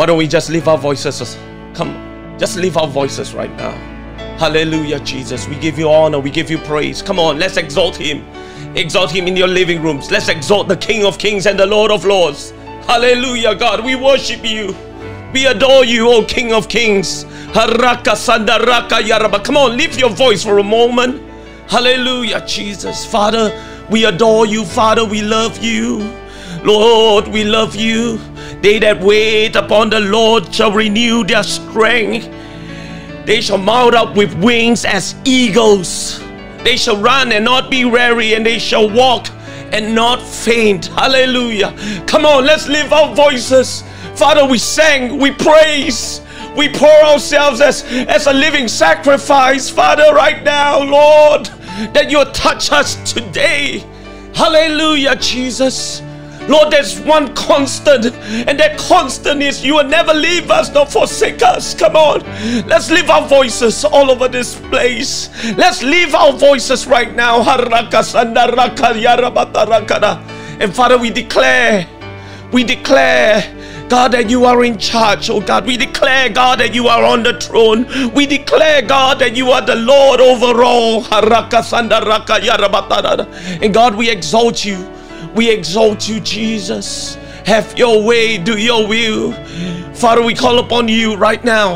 Why don't we just lift our voices? Come, just lift our voices right now. Hallelujah, Jesus. We give you honor, we give you praise. Come on, let's exalt him. Exalt him in your living rooms. Let's exalt the King of Kings and the Lord of Lords. Hallelujah, God. We worship you. We adore you, O King of Kings. Haraka Sandaraka Yaraba. Come on, lift your voice for a moment. Hallelujah, Jesus. Father, we adore you. Father, we love you. Lord, we love you. They that wait upon the Lord shall renew their strength. They shall mount up with wings as eagles. They shall run and not be weary, and they shall walk and not faint. Hallelujah. Come on, let's lift our voices. Father, we sang, we praise, we pour ourselves as, as a living sacrifice. Father, right now, Lord, that you touch us today. Hallelujah, Jesus. Lord, there's one constant, and that constant is you will never leave us nor forsake us. Come on, let's lift our voices all over this place. Let's lift our voices right now. And Father, we declare, we declare. God, that you are in charge, oh God. We declare, God, that you are on the throne. We declare, God, that you are the Lord over all. And God, we exalt you. We exalt you, Jesus. Have your way, do your will. Father, we call upon you right now.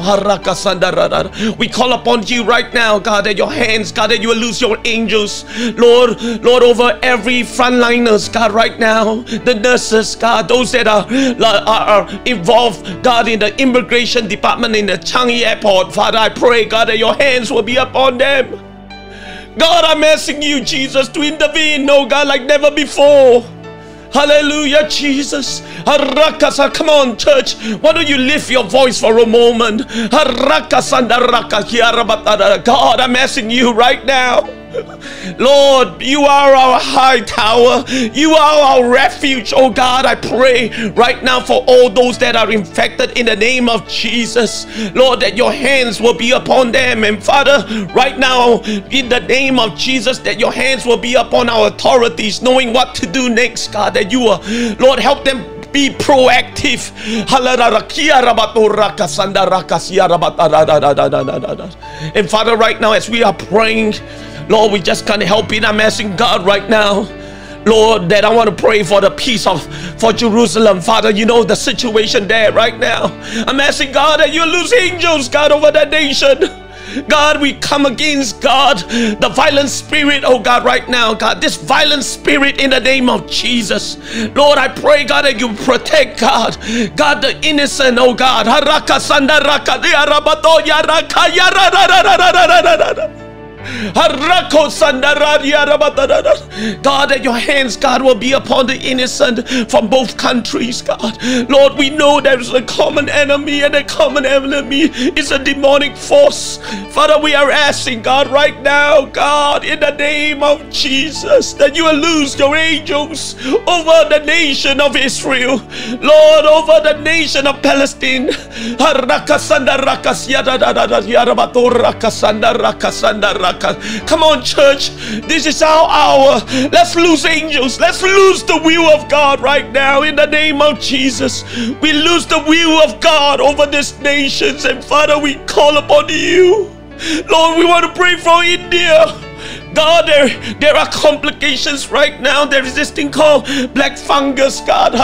We call upon you right now, God, that your hands, God, that you will lose your angels. Lord, Lord, over every frontliners, God, right now. The nurses, God, those that are, are, are involved, God, in the immigration department in the Changi airport. Father, I pray, God, that your hands will be upon them. God, I'm asking you, Jesus, to intervene, no God, like never before. Hallelujah, Jesus. Harakasa. Come on, church. Why don't you lift your voice for a moment? God, I'm asking you right now. Lord, you are our high tower. You are our refuge. Oh God, I pray right now for all those that are infected in the name of Jesus. Lord, that your hands will be upon them. And Father, right now, in the name of Jesus, that your hands will be upon our authorities, knowing what to do next, God. That you will, Lord, help them be proactive. And Father, right now, as we are praying, Lord, we just can't help it. I'm asking God right now. Lord, that I want to pray for the peace of for Jerusalem, Father. You know the situation there right now. I'm asking God that you lose angels, God, over that nation. God, we come against God, the violent spirit, oh God, right now, God, this violent spirit in the name of Jesus. Lord, I pray, God, that you protect God, God, the innocent, oh God. God, that your hands, God, will be upon the innocent from both countries, God. Lord, we know there is a common enemy, and the common enemy is a demonic force. Father, we are asking, God, right now, God, in the name of Jesus, that you will lose your angels over the nation of Israel, Lord, over the nation of Palestine. Come on, church. This is our hour. Let's lose angels. Let's lose the will of God right now in the name of Jesus. We lose the will of God over these nations. And Father, we call upon you. Lord, we want to pray for India. God, there, there are complications right now. There is this thing called black fungus, God.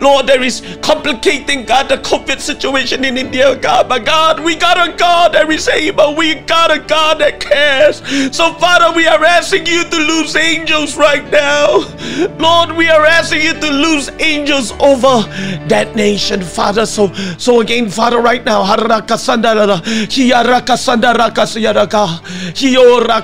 Lord, there is complicating, God, the COVID situation in India, God. But God, we got a God that is able. We got a God that cares. So, Father, we are asking you to lose angels right now. Lord, we are asking you to lose angels over that nation, Father. So, so again, Father, right now,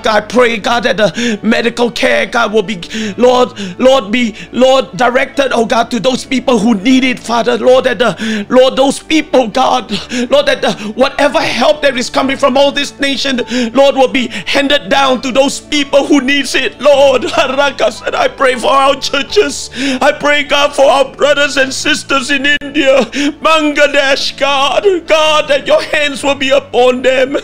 I pray, God, that the medical care, God, will be, Lord, Lord, be, Lord, directed, oh God, to those people who need it, Father, Lord, that the, Lord, those people, God, Lord, that the, whatever help that is coming from all this nation, Lord, will be handed down to those people who needs it, Lord. And I pray for our churches. I pray, God, for our brothers and sisters in India, Bangladesh, God, God, that your hands will be upon them.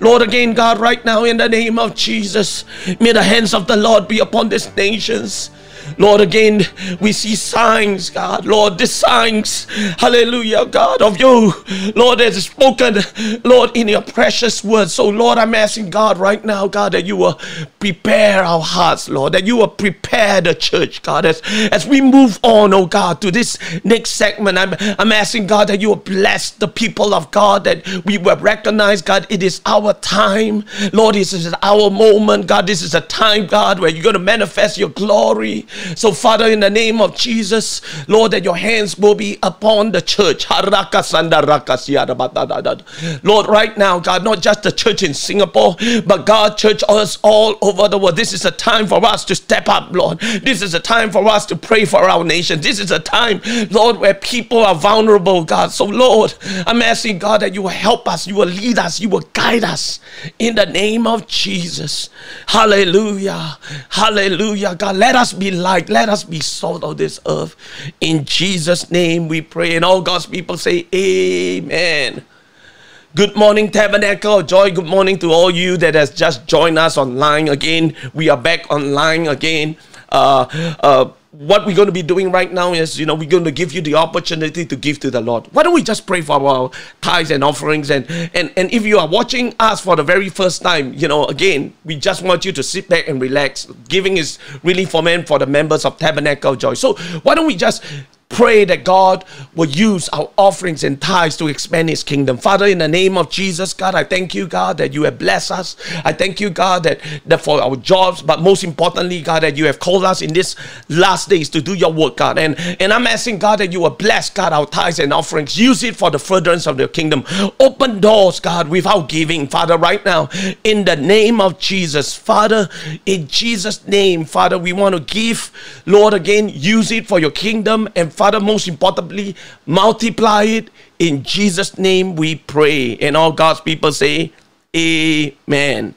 Lord, again, God, right now, in the name of Jesus, may the hands of the Lord be upon these nations. Lord, again, we see signs, God. Lord, the signs, hallelujah, God, of you, Lord, that is spoken, Lord, in your precious words. So, Lord, I'm asking God right now, God, that you will prepare our hearts, Lord, that you will prepare the church, God, as, as we move on, oh God, to this next segment. I'm, I'm asking God that you will bless the people of God, that we will recognize, God, it is our time. Lord, this is our moment, God. This is a time, God, where you're going to manifest your glory. So, Father, in the name of Jesus, Lord, that your hands will be upon the church. Lord, right now, God, not just the church in Singapore, but God, church us all over the world. This is a time for us to step up, Lord. This is a time for us to pray for our nation. This is a time, Lord, where people are vulnerable, God. So, Lord, I'm asking, God, that you will help us, you will lead us, you will guide us in the name of Jesus. Hallelujah. Hallelujah. God, let us be light. Let us be salt of this earth. In Jesus' name we pray. And all God's people say, Amen. Good morning, Tabernacle of Joy. Good morning to all you that has just joined us online again. We are back online again. Uh, uh, what we're going to be doing right now is, you know, we're going to give you the opportunity to give to the Lord. Why don't we just pray for our tithes and offerings? And, and, and if you are watching us for the very first time, you know, again, we just want you to sit back and relax. Giving is really for men, for the members of Tabernacle Joy. So why don't we just pray that God will use our offerings and tithes to expand His kingdom. Father, in the name of Jesus, God, I thank you, God, that you have blessed us. I thank you, God, that, that for our jobs, but most importantly, God, that you have called us in this last days to do your work, God. And, and I'm asking, God, that you will bless, God, our tithes and offerings. Use it for the furtherance of the kingdom. Open doors, God, without giving, Father, right now, in the name of Jesus. Father, in Jesus' name, Father, we want to give, Lord, again, use it for your kingdom and Father, most importantly, multiply it. In Jesus' name we pray. And all God's people say, Amen.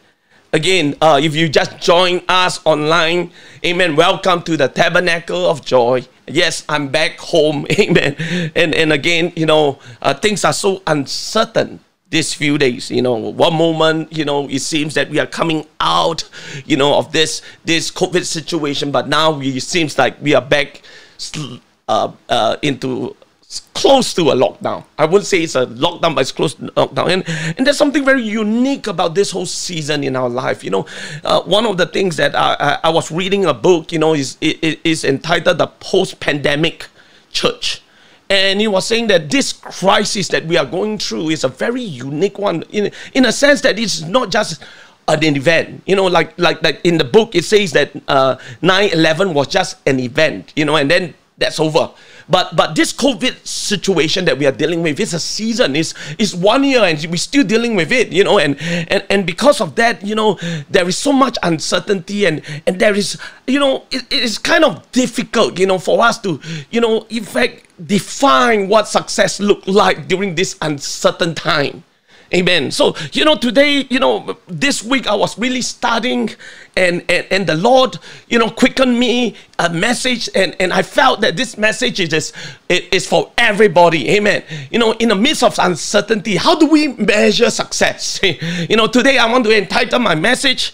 Again, uh, if you just join us online, amen. Welcome to the Tabernacle of Joy. Yes, I'm back home, amen. And and again, you know, uh, things are so uncertain these few days you know one moment you know it seems that we are coming out you know of this this covid situation but now it seems like we are back uh, uh, into close to a lockdown. I wouldn't say it's a lockdown, but it's close to lockdown. And, and there's something very unique about this whole season in our life. You know, uh, one of the things that I, I, I, was reading a book, you know, is, it, is entitled The Post Pandemic Church. And he was saying that this crisis that we are going through is a very unique one in, in a sense that it's not just an event. You know, like like like in the book it says that uh, 9/11 was just an event. You know, and then that's over. But but this COVID situation that we are dealing with is a season. Is is one year and we're still dealing with it, you know, and, and and because of that, you know, there is so much uncertainty and and there is, you know, it, it is kind of difficult, you know, for us to, you know, in fact, define what success look like during this uncertain time. Amen. So, you know, today, you know, this week I was really studying and, and, and the Lord, you know, quickened me a message and, and I felt that this message is, it is for everybody. Amen. You know, in the midst of uncertainty, how do we measure success? you know, today I want to entitle my message,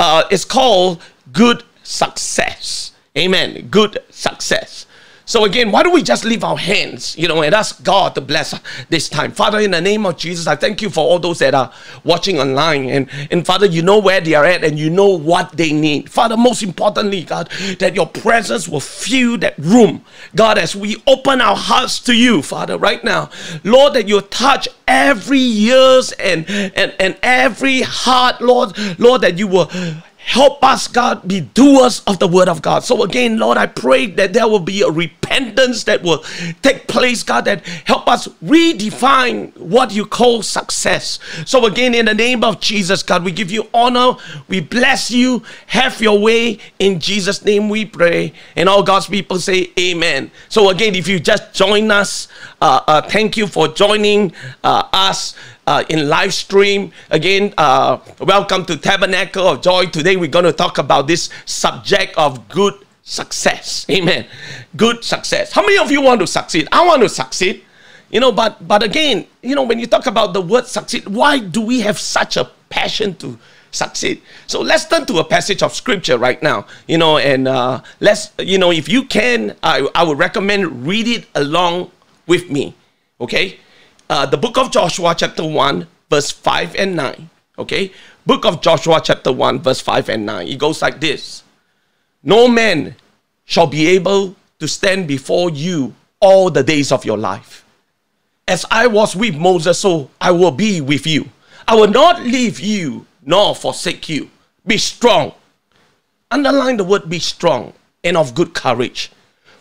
uh, it's called Good Success. Amen. Good Success. So again, why don't we just leave our hands, you know, and ask God to bless this time. Father, in the name of Jesus, I thank you for all those that are watching online. And, and Father, you know where they are at and you know what they need. Father, most importantly, God, that your presence will fill that room. God, as we open our hearts to you, Father, right now, Lord, that you touch every ears and, and, and every heart, Lord, Lord, that you will Help us, God, be doers of the word of God. So again, Lord, I pray that there will be a repentance that will take place, God, that help us redefine what you call success. So again, in the name of Jesus, God, we give you honor. We bless you. Have your way. In Jesus' name we pray. And all God's people say amen. So again, if you just join us, thank you for joining uh, us uh, in live stream. Again, uh, welcome to Tabernacle of Joy. Today we're going to talk about this subject of good success. Amen. Good success. How many of you want to succeed? I want to succeed. You know, but but again, you know, when you talk about the word succeed, why do we have such a passion to succeed. So let's turn to a passage of scripture right now, you know, and uh, let's, you know, if you can, I, I would recommend read it along with me, okay? Uh, the book of Joshua, chapter 1, verse 5 and 9, okay? Book of Joshua, chapter 1, verse 5 and 9. It goes like this No man shall be able to stand before you all the days of your life. As I was with Moses, so I will be with you. I will not leave you nor forsake you. Be strong. Underline the word be strong and of good courage.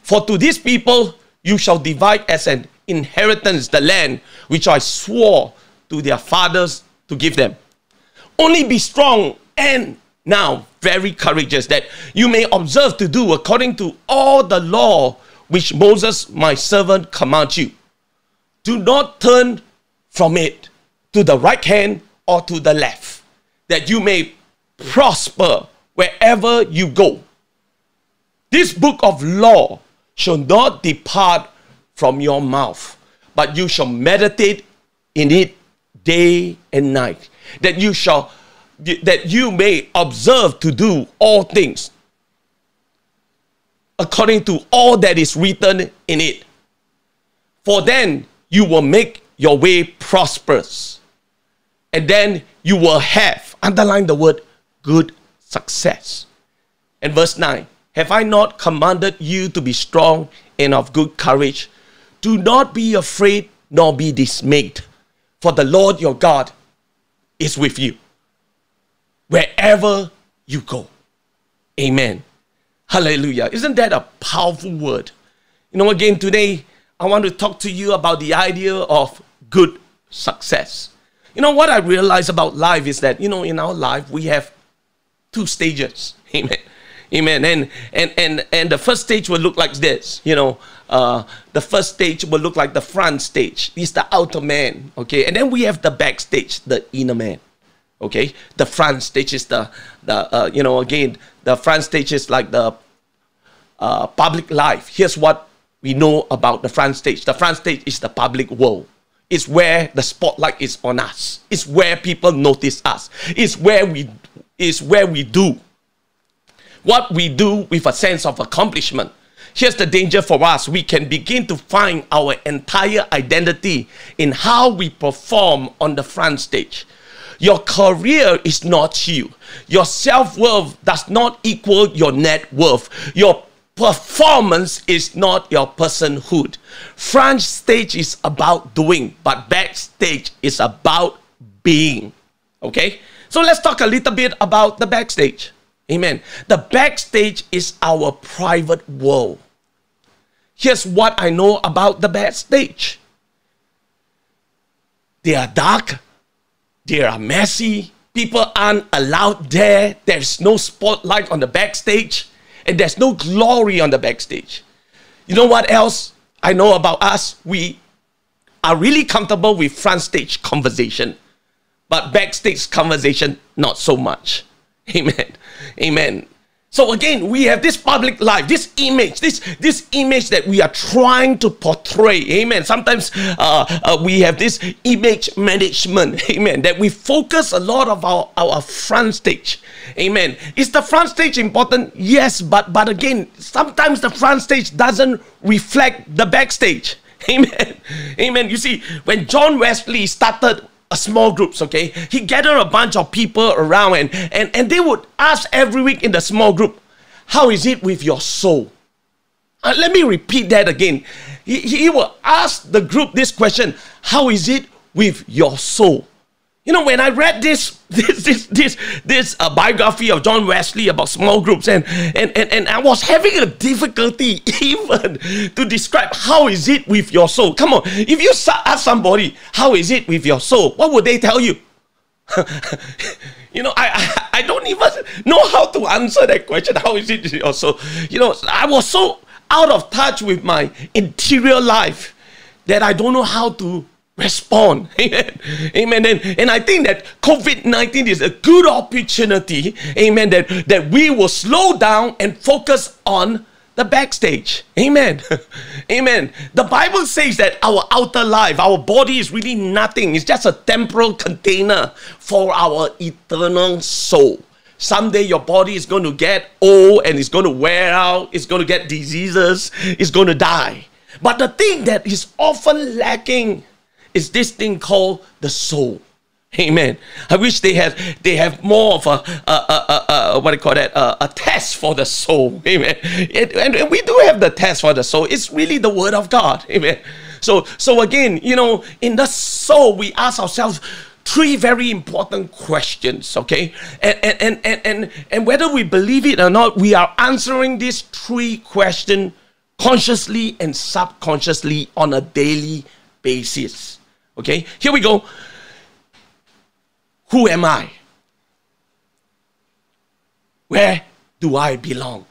For to these people you shall divide as an inheritance the land which I swore to their fathers to give them. Only be strong and now very courageous that you may observe to do according to all the law which Moses my servant commands you. Do not turn from it to the right hand or to the left, that you may prosper wherever you go. This book of law shall not depart from your mouth, but you shall meditate in it day and night, that you shall that you may observe to do all things according to all that is written in it. For then you will make your way prosperous, and then you will have, underline the word, good success. And verse 9 Have I not commanded you to be strong and of good courage? Do not be afraid nor be dismayed, for the Lord your God is with you wherever you go. Amen. Hallelujah. Isn't that a powerful word? You know, again, today I want to talk to you about the idea of good success. You know, what I realize about life is that, you know, in our life, we have two stages. Amen. Amen. And and and and the first stage will look like this. You know, uh, the first stage will look like the front stage. It's the outer man. Okay, and then we have the backstage, the inner man. Okay, the front stage is the the uh, you know again the front stage is like the uh, public life. Here's what we know about the front stage. The front stage is the public world. It's where the spotlight is on us. It's where people notice us. It's where we it's where we do what we do with a sense of accomplishment. Here's the danger for us. We can begin to find our entire identity in how we perform on the front stage. Your career is not you. Your self worth does not equal your net worth. Your performance is not your personhood. Front stage is about doing, but backstage is about being. Okay? So let's talk a little bit about the backstage. Amen. The backstage is our private world. Here's what I know about the backstage they are dark, they are messy. People aren't allowed there. There's no spotlight on the backstage, and there's no glory on the backstage. You know what else I know about us? We are really comfortable with front stage conversation, but backstage conversation, not so much. Amen. Amen. So again, we have this public life, this image, this this image that we are trying to portray. Amen. Sometimes uh, uh, we have this image management. Amen. That we focus a lot of our, our front stage. Amen. Is the front stage important? Yes, but but again, sometimes the front stage doesn't reflect the backstage. Amen. Amen. You see, when John Wesley started a small groups, okay? He gathered a bunch of people around and, and, and they would ask every week in the small group, How is it with your soul? Uh, let me repeat that again. He, he will ask the group this question How is it with your soul? You know, when I read this this this this this uh, biography of John Wesley about small groups, and, and and and I was having a difficulty even to describe how is it with your soul. Come on, if you ask somebody how is it with your soul, what would they tell you? you know, I, I I don't even know how to answer that question. How is it with your soul? You know, I was so out of touch with my interior life that I don't know how to respond. Amen. Amen. And, and I think that COVID 19 is a good opportunity, amen, that, that we will slow down and focus on the backstage. Amen. Amen. The Bible says that our outer life, our body is really nothing. It's just a temporal container for our eternal soul. Someday your body is going to get old and it's going to wear out, it's going to get diseases, it's going to die. But the thing that is often lacking is this thing called the soul. Amen. I wish they had they have more of a, a, a, a what do you call that a, test for the soul. Amen. And, and we do have the test for the soul. It's really the word of God. Amen. So so again, you know, in the soul, we ask ourselves three very important questions. Okay, and and and and and, and whether we believe it or not, we are answering these three questions consciously and subconsciously on a daily basis. Okay, here we go. Who am I? Where do I belong?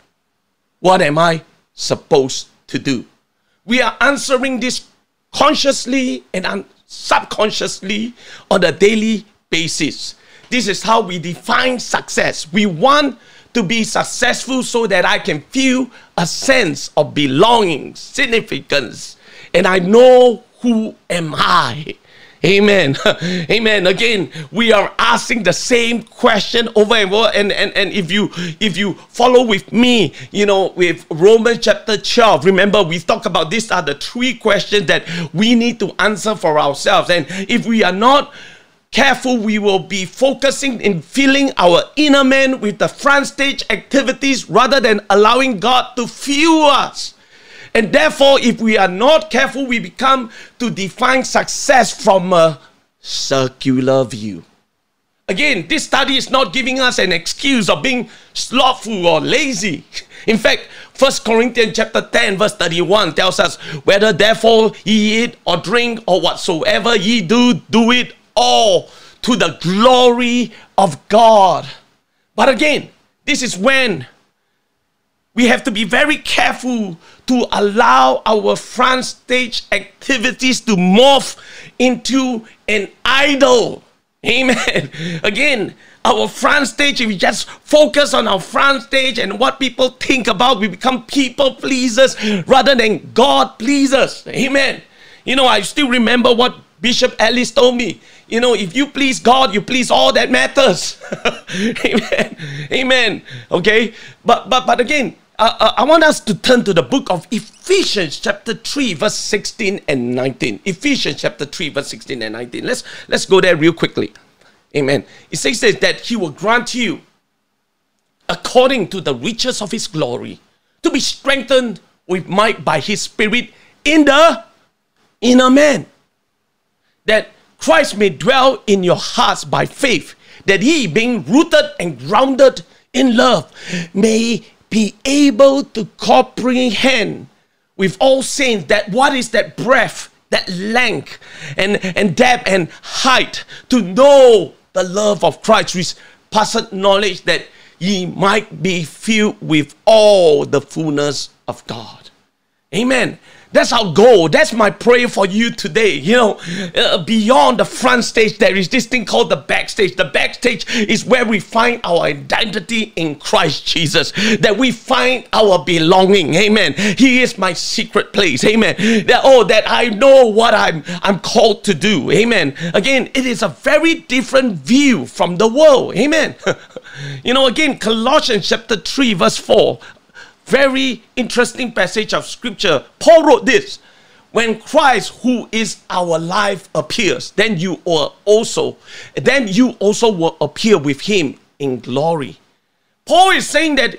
What am I supposed to do? We are answering this consciously and subconsciously on a daily basis. This is how we define success. We want to be successful so that I can feel a sense of belonging, significance, and I know who am I. Amen. Amen. Again, we are asking the same question over and over. And, and, and if you if you follow with me, you know, with Romans chapter 12, remember we talk about these are the three questions that we need to answer for ourselves. And if we are not careful, we will be focusing in filling our inner man with the front stage activities rather than allowing God to fuel us. And therefore, if we are not careful, we become to define success from a circular view. Again, this study is not giving us an excuse of being slothful or lazy. In fact, 1 Corinthians chapter 10, verse 31 tells us, Whether therefore ye eat or drink or whatsoever ye do, do it all to the glory of God. But again, this is when we have to be very careful to allow our front stage activities to morph into an idol. Amen. Again, our front stage, if we just focus on our front stage and what people think about, we become people pleasers rather than God pleasers. Amen. You know, I still remember what Bishop Ellis told me. You know, if you please God, you please all that matters. Amen. Amen. Okay. But but but again, uh, uh, I want us to turn to the book of Ephesians, chapter 3, verse 16 and 19. Ephesians, chapter 3, verse 16 and 19. Let's, let's go there real quickly. Amen. It says that He will grant you, according to the riches of His glory, to be strengthened with might by His Spirit in the inner man. That Christ may dwell in your hearts by faith, that He, being rooted and grounded in love, may be able to comprehend with all saints that what is that breadth, that length, and, and depth and height, to know the love of Christ, with passeth knowledge that ye might be filled with all the fullness of God. Amen. That's our goal. That's my prayer for you today. You know, uh, beyond the front stage, there is this thing called the backstage. The backstage is where we find our identity in Christ Jesus, that we find our belonging. Amen. He is my secret place. Amen. That, oh, that I know what I'm, I'm called to do. Amen. Again, it is a very different view from the world. Amen. you know, again, Colossians chapter 3, verse 4 very interesting passage of scripture. Paul wrote this when Christ, who is our life, appears, then you will also, then you also will appear with him in glory. Paul is saying that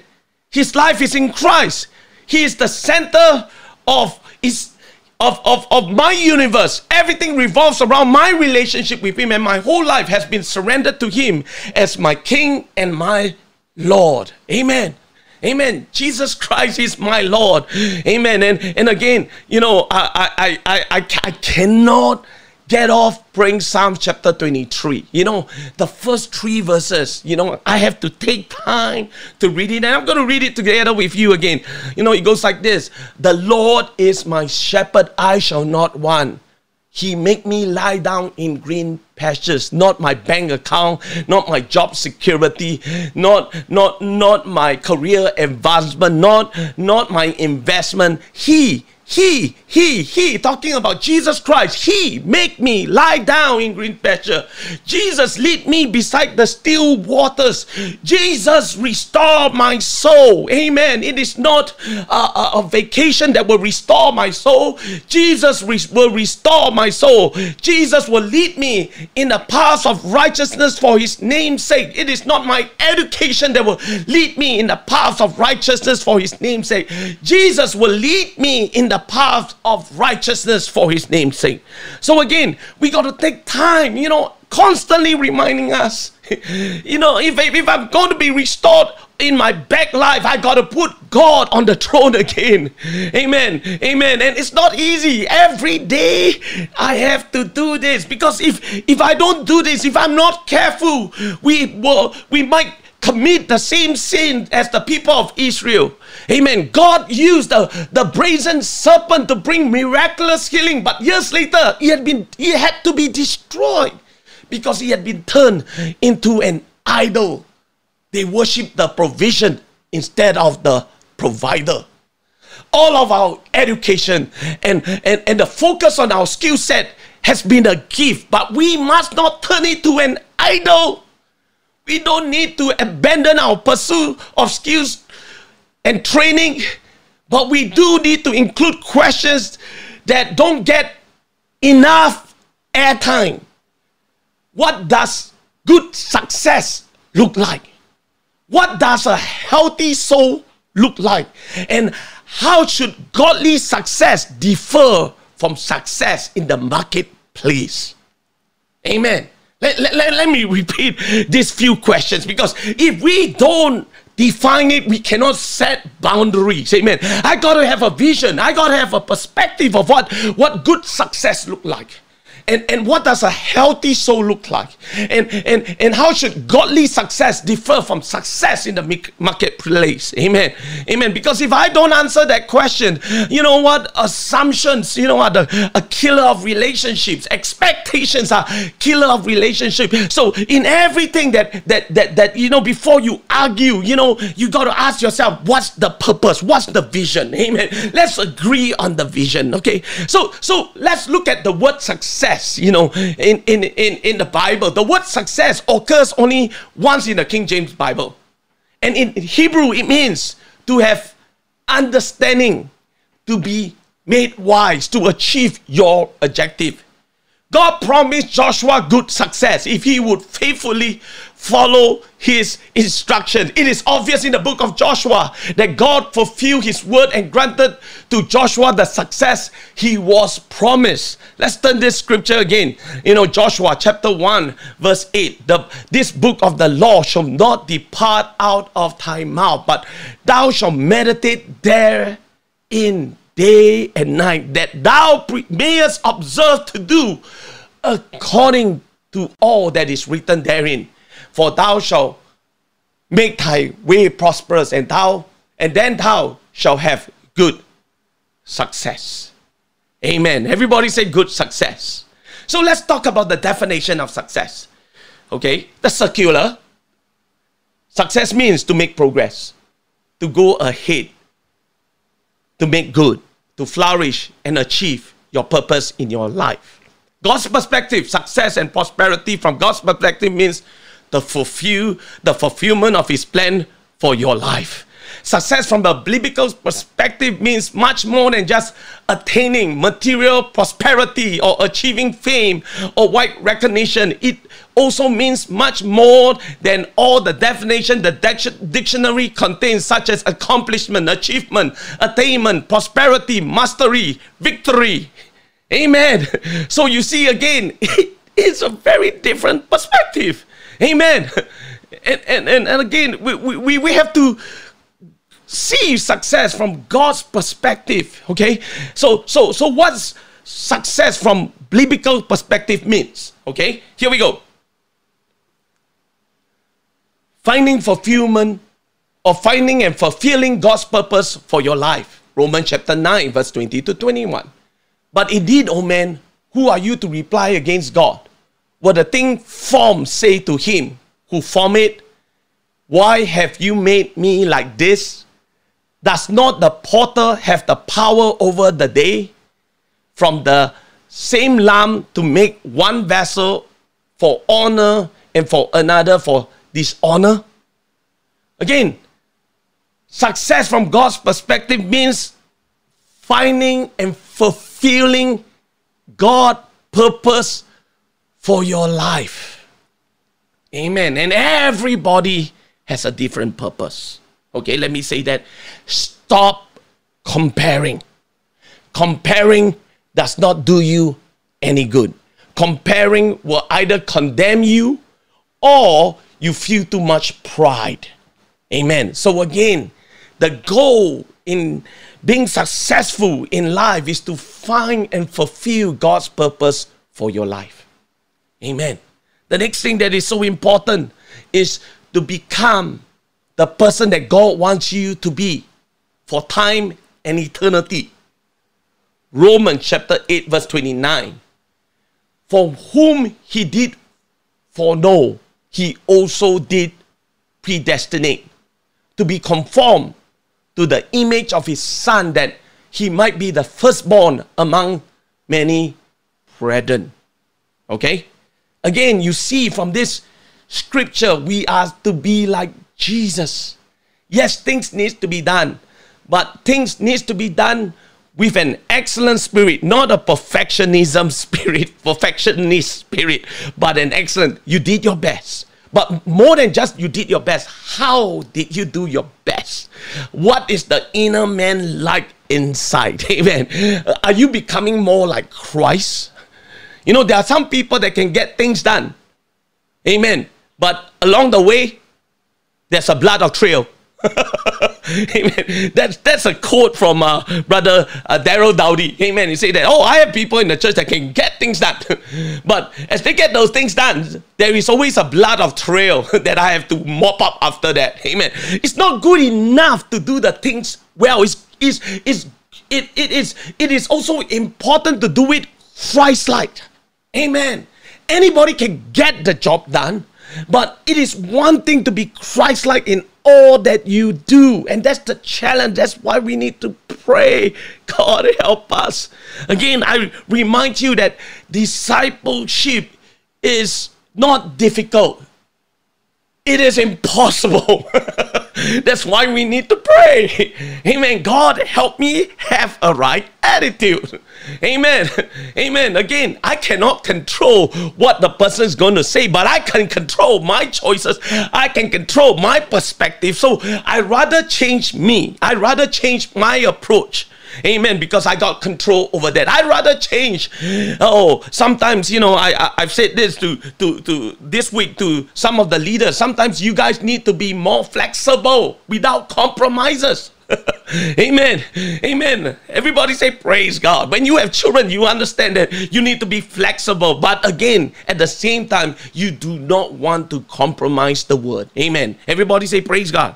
his life is in Christ. He is the center of his of, of, of my universe. Everything revolves around my relationship with him, and my whole life has been surrendered to him as my king and my Lord. Amen. Amen. Jesus Christ is my Lord. Amen. And and again, you know, I I I I, I cannot get off praying Psalm chapter 23. You know, the first three verses, you know, I have to take time to read it. And I'm going to read it together with you again. You know, it goes like this The Lord is my shepherd, I shall not want. He make me lie down in green pastures, not my bank account, not my job security, not not not my career advancement, not not my investment. He he, he, he, talking about Jesus Christ. He make me lie down in green pasture. Jesus lead me beside the still waters. Jesus restore my soul. Amen. It is not a, a, a vacation that will restore my soul. Jesus re- will restore my soul. Jesus will lead me in the path of righteousness for his name's sake. It is not my education that will lead me in the path of righteousness for his name's sake. Jesus will lead me in the the path of righteousness for his name's sake. So again, we got to take time, you know, constantly reminding us, you know, if, if I'm going to be restored in my back life, I got to put God on the throne again. Amen. Amen. And it's not easy. Every day I have to do this because if if I don't do this, if I'm not careful, we will we might commit the same sin as the people of Israel. Amen. God used the, the brazen serpent to bring miraculous healing, but years later, he had been he had to be destroyed because he had been turned into an idol. They worship the provision instead of the provider. All of our education and, and, and the focus on our skill set has been a gift, but we must not turn it to an idol. We don't need to abandon our pursuit of skills and training, but we do need to include questions that don't get enough airtime. What does good success look like? What does a healthy soul look like? And how should godly success differ from success in the marketplace? Amen. Let, let, let, let, me repeat these few questions because if we don't define it, we cannot set boundaries. Amen. I got to have a vision. I got to have a perspective of what, what good success look like. And, and what does a healthy soul look like? And, and, and how should godly success differ from success in the marketplace? Amen. Amen. Because if I don't answer that question, you know what? Assumptions, you know what? A, a killer of relationships. Expectations are killer of relationship. So in everything that, that, that, that, you know, before you argue, you know, you got to ask yourself, what's the purpose? What's the vision? Amen. Let's agree on the vision. Okay. So, so let's look at the word success success, you know, in, in, in, in the Bible. The word success occurs only once in the King James Bible. And in Hebrew, it means to have understanding, to be made wise, to achieve your objective. God promised Joshua good success if he would faithfully follow his instruction. It is obvious in the book of Joshua that God fulfilled his word and granted to Joshua the success he was promised. Let's turn this scripture again. You know, Joshua chapter 1, verse 8. The, this book of the law shall not depart out of thy mouth, but thou shalt meditate therein day and night, that thou mayest observe to do according to all that is written therein for thou shalt make thy way prosperous, and thou and then thou shalt have good success. Amen. Everybody say good success. So let's talk about the definition of success. Okay, the circular. Success means to make progress, to go ahead, to make good, to flourish and achieve your purpose in your life. God's perspective, success and prosperity from God's perspective means the fulfill the fulfillment of his plan for your life. Success from a biblical perspective means much more than just attaining material prosperity or achieving fame or wide recognition. It also means much more than all the definition the dictionary contains, such as accomplishment, achievement, attainment, prosperity, mastery, victory. Amen. So you see again, it's a very different perspective. Amen. And, and, and, and again, we, we, we have to see success from God's perspective. Okay? So so so what's success from biblical perspective means? Okay? Here we go. Finding fulfillment or finding and fulfilling God's purpose for your life. Romans chapter 9, verse 20 to 21. But indeed, O man, who are you to reply against God? Will the thing formed say to him who formed it, Why have you made me like this? Does not the potter have the power over the day? From the same lamb to make one vessel for honor and for another for dishonor? Again, success from God's perspective means finding and fulfilling God purpose for your life. Amen. And everybody has a different purpose. Okay, let me say that. Stop comparing. Comparing does not do you any good. Comparing will either condemn you or you feel too much pride. Amen. So, again, the goal in being successful in life is to find and fulfill God's purpose for your life. Amen. The next thing that is so important is to become the person that God wants you to be for time and eternity. Romans chapter 8, verse 29. For whom he did foreknow, he also did predestinate to be conformed to the image of his son that he might be the firstborn among many brethren. Okay? Again, you see from this scripture, we are to be like Jesus. Yes, things need to be done, but things need to be done with an excellent spirit, not a perfectionism spirit, perfectionist spirit, but an excellent. You did your best. But more than just you did your best, how did you do your best? What is the inner man like inside? Amen. Are you becoming more like Christ? You know, there are some people that can get things done. Amen. But along the way, there's a blood of trail. Amen. That's that's a quote from uh, brother uh, Daryl Dowdy. Amen. He said that, oh, I have people in the church that can get things done, but as they get those things done, there is always a blood of trail that I have to mop up after that. Amen. It's not good enough to do the things well. It's, it's, it's, it, it, is, it is also important to do it Christ-like. Amen. Anybody can get the job done, but it is one thing to be Christ like in all that you do. And that's the challenge. That's why we need to pray. God, help us. Again, I remind you that discipleship is not difficult, it is impossible. That's why we need to pray. Amen. God, help me have a right attitude. Amen. Amen. Again, I cannot control what the person is going to say, but I can control my choices. I can control my perspective. So I rather change me. I rather change my approach. Amen. Because I got control over that. I'd rather change. Oh, sometimes, you know, I, I have said this to, to to this week to some of the leaders. Sometimes you guys need to be more flexible without compromises. Amen. Amen. Everybody say praise God. When you have children, you understand that you need to be flexible. But again, at the same time, you do not want to compromise the word. Amen. Everybody say praise God.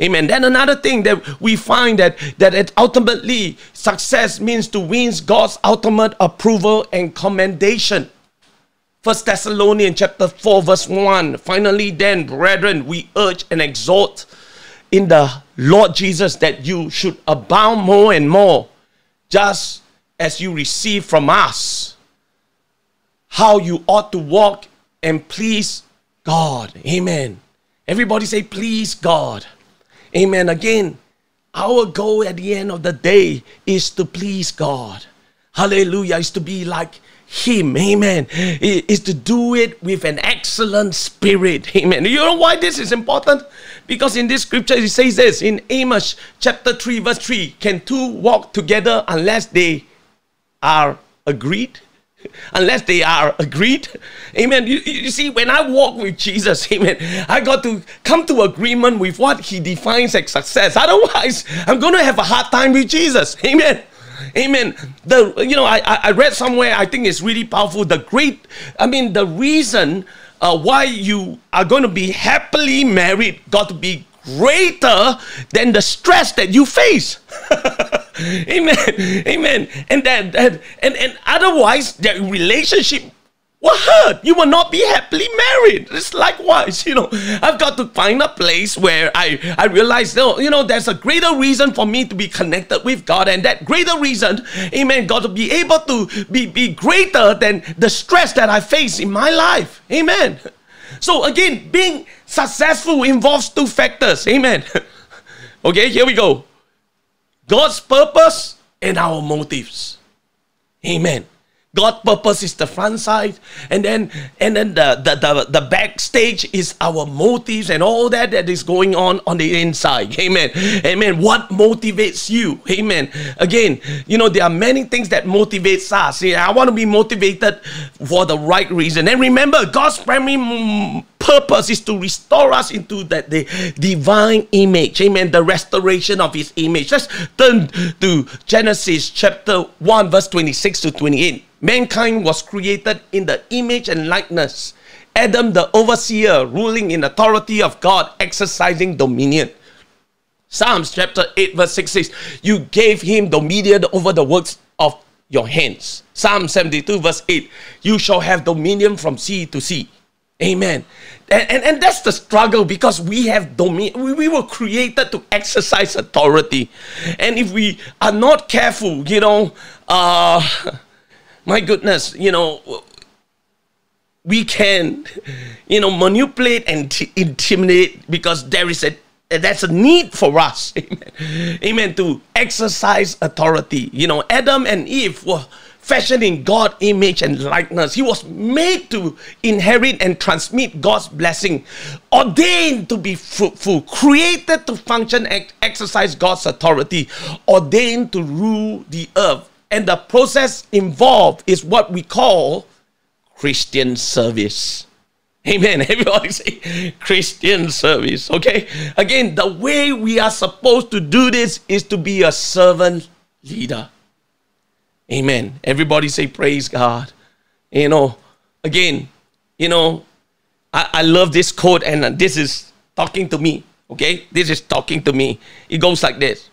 Amen. Then another thing that we find that that it ultimately success means to win God's ultimate approval and commendation. First Thessalonians chapter 4 verse 1. Finally then, brethren, we urge and exhort in the Lord Jesus that you should abound more and more, just as you receive from us how you ought to walk and please God. Amen. Everybody say, please God. Amen. Again, our goal at the end of the day is to please God. Hallelujah. Is to be like Him. Amen. Is to do it with an excellent spirit. Amen. You know why this is important? Because in this scripture it says this in Amos chapter 3, verse 3 Can two walk together unless they are agreed? unless they are agreed. Amen. You, you, see, when I walk with Jesus, amen, I got to come to agreement with what he defines as success. Otherwise, I'm going to have a hard time with Jesus. Amen. Amen. The you know, I I read somewhere, I think it's really powerful. The great, I mean, the reason uh, why you are going to be happily married got to be greater than the stress that you face. Amen. Amen. And that, that and, and otherwise the relationship will hurt. You will not be happily married. It's likewise, you know. I've got to find a place where I I realize, no, you know, there's a greater reason for me to be connected with God, and that greater reason, Amen, God to be able to be be greater than the stress that I face in my life. Amen. So again, being successful involves two factors. Amen. okay, here we go. God's purpose and our motives. Amen. God purpose is the front side, and then and then the, the the the backstage is our motives and all that that is going on on the inside. Amen. Amen. What motivates you? Amen. Again, you know there are many things that motivates us. See, I want to be motivated for the right reason. And remember, God's primary purpose is to restore us into that the divine image. Amen. The restoration of His image. Let's turn to Genesis chapter one, verse twenty-six to twenty-eight. Mankind was created in the image and likeness. Adam, the overseer, ruling in authority of God, exercising dominion. Psalms chapter 8, verse 6 says, You gave him dominion over the works of your hands. Psalm 72, verse 8, You shall have dominion from sea to sea. Amen. And, and, and that's the struggle because we have dominion. We, we were created to exercise authority. And if we are not careful, you know, uh, my goodness, you know, we can, you know, manipulate and t- intimidate because there is a that's a need for us, amen, amen, to exercise authority. You know, Adam and Eve were fashioned in God image and likeness. He was made to inherit and transmit God's blessing, ordained to be fruitful, created to function and exercise God's authority, ordained to rule the earth and the process involved is what we call Christian service. Amen. Everybody say Christian service. Okay. Again, the way we are supposed to do this is to be a servant leader. Amen. Everybody say praise God. You know, again, you know, I, I love this quote, and this is talking to me. Okay. This is talking to me. It goes like this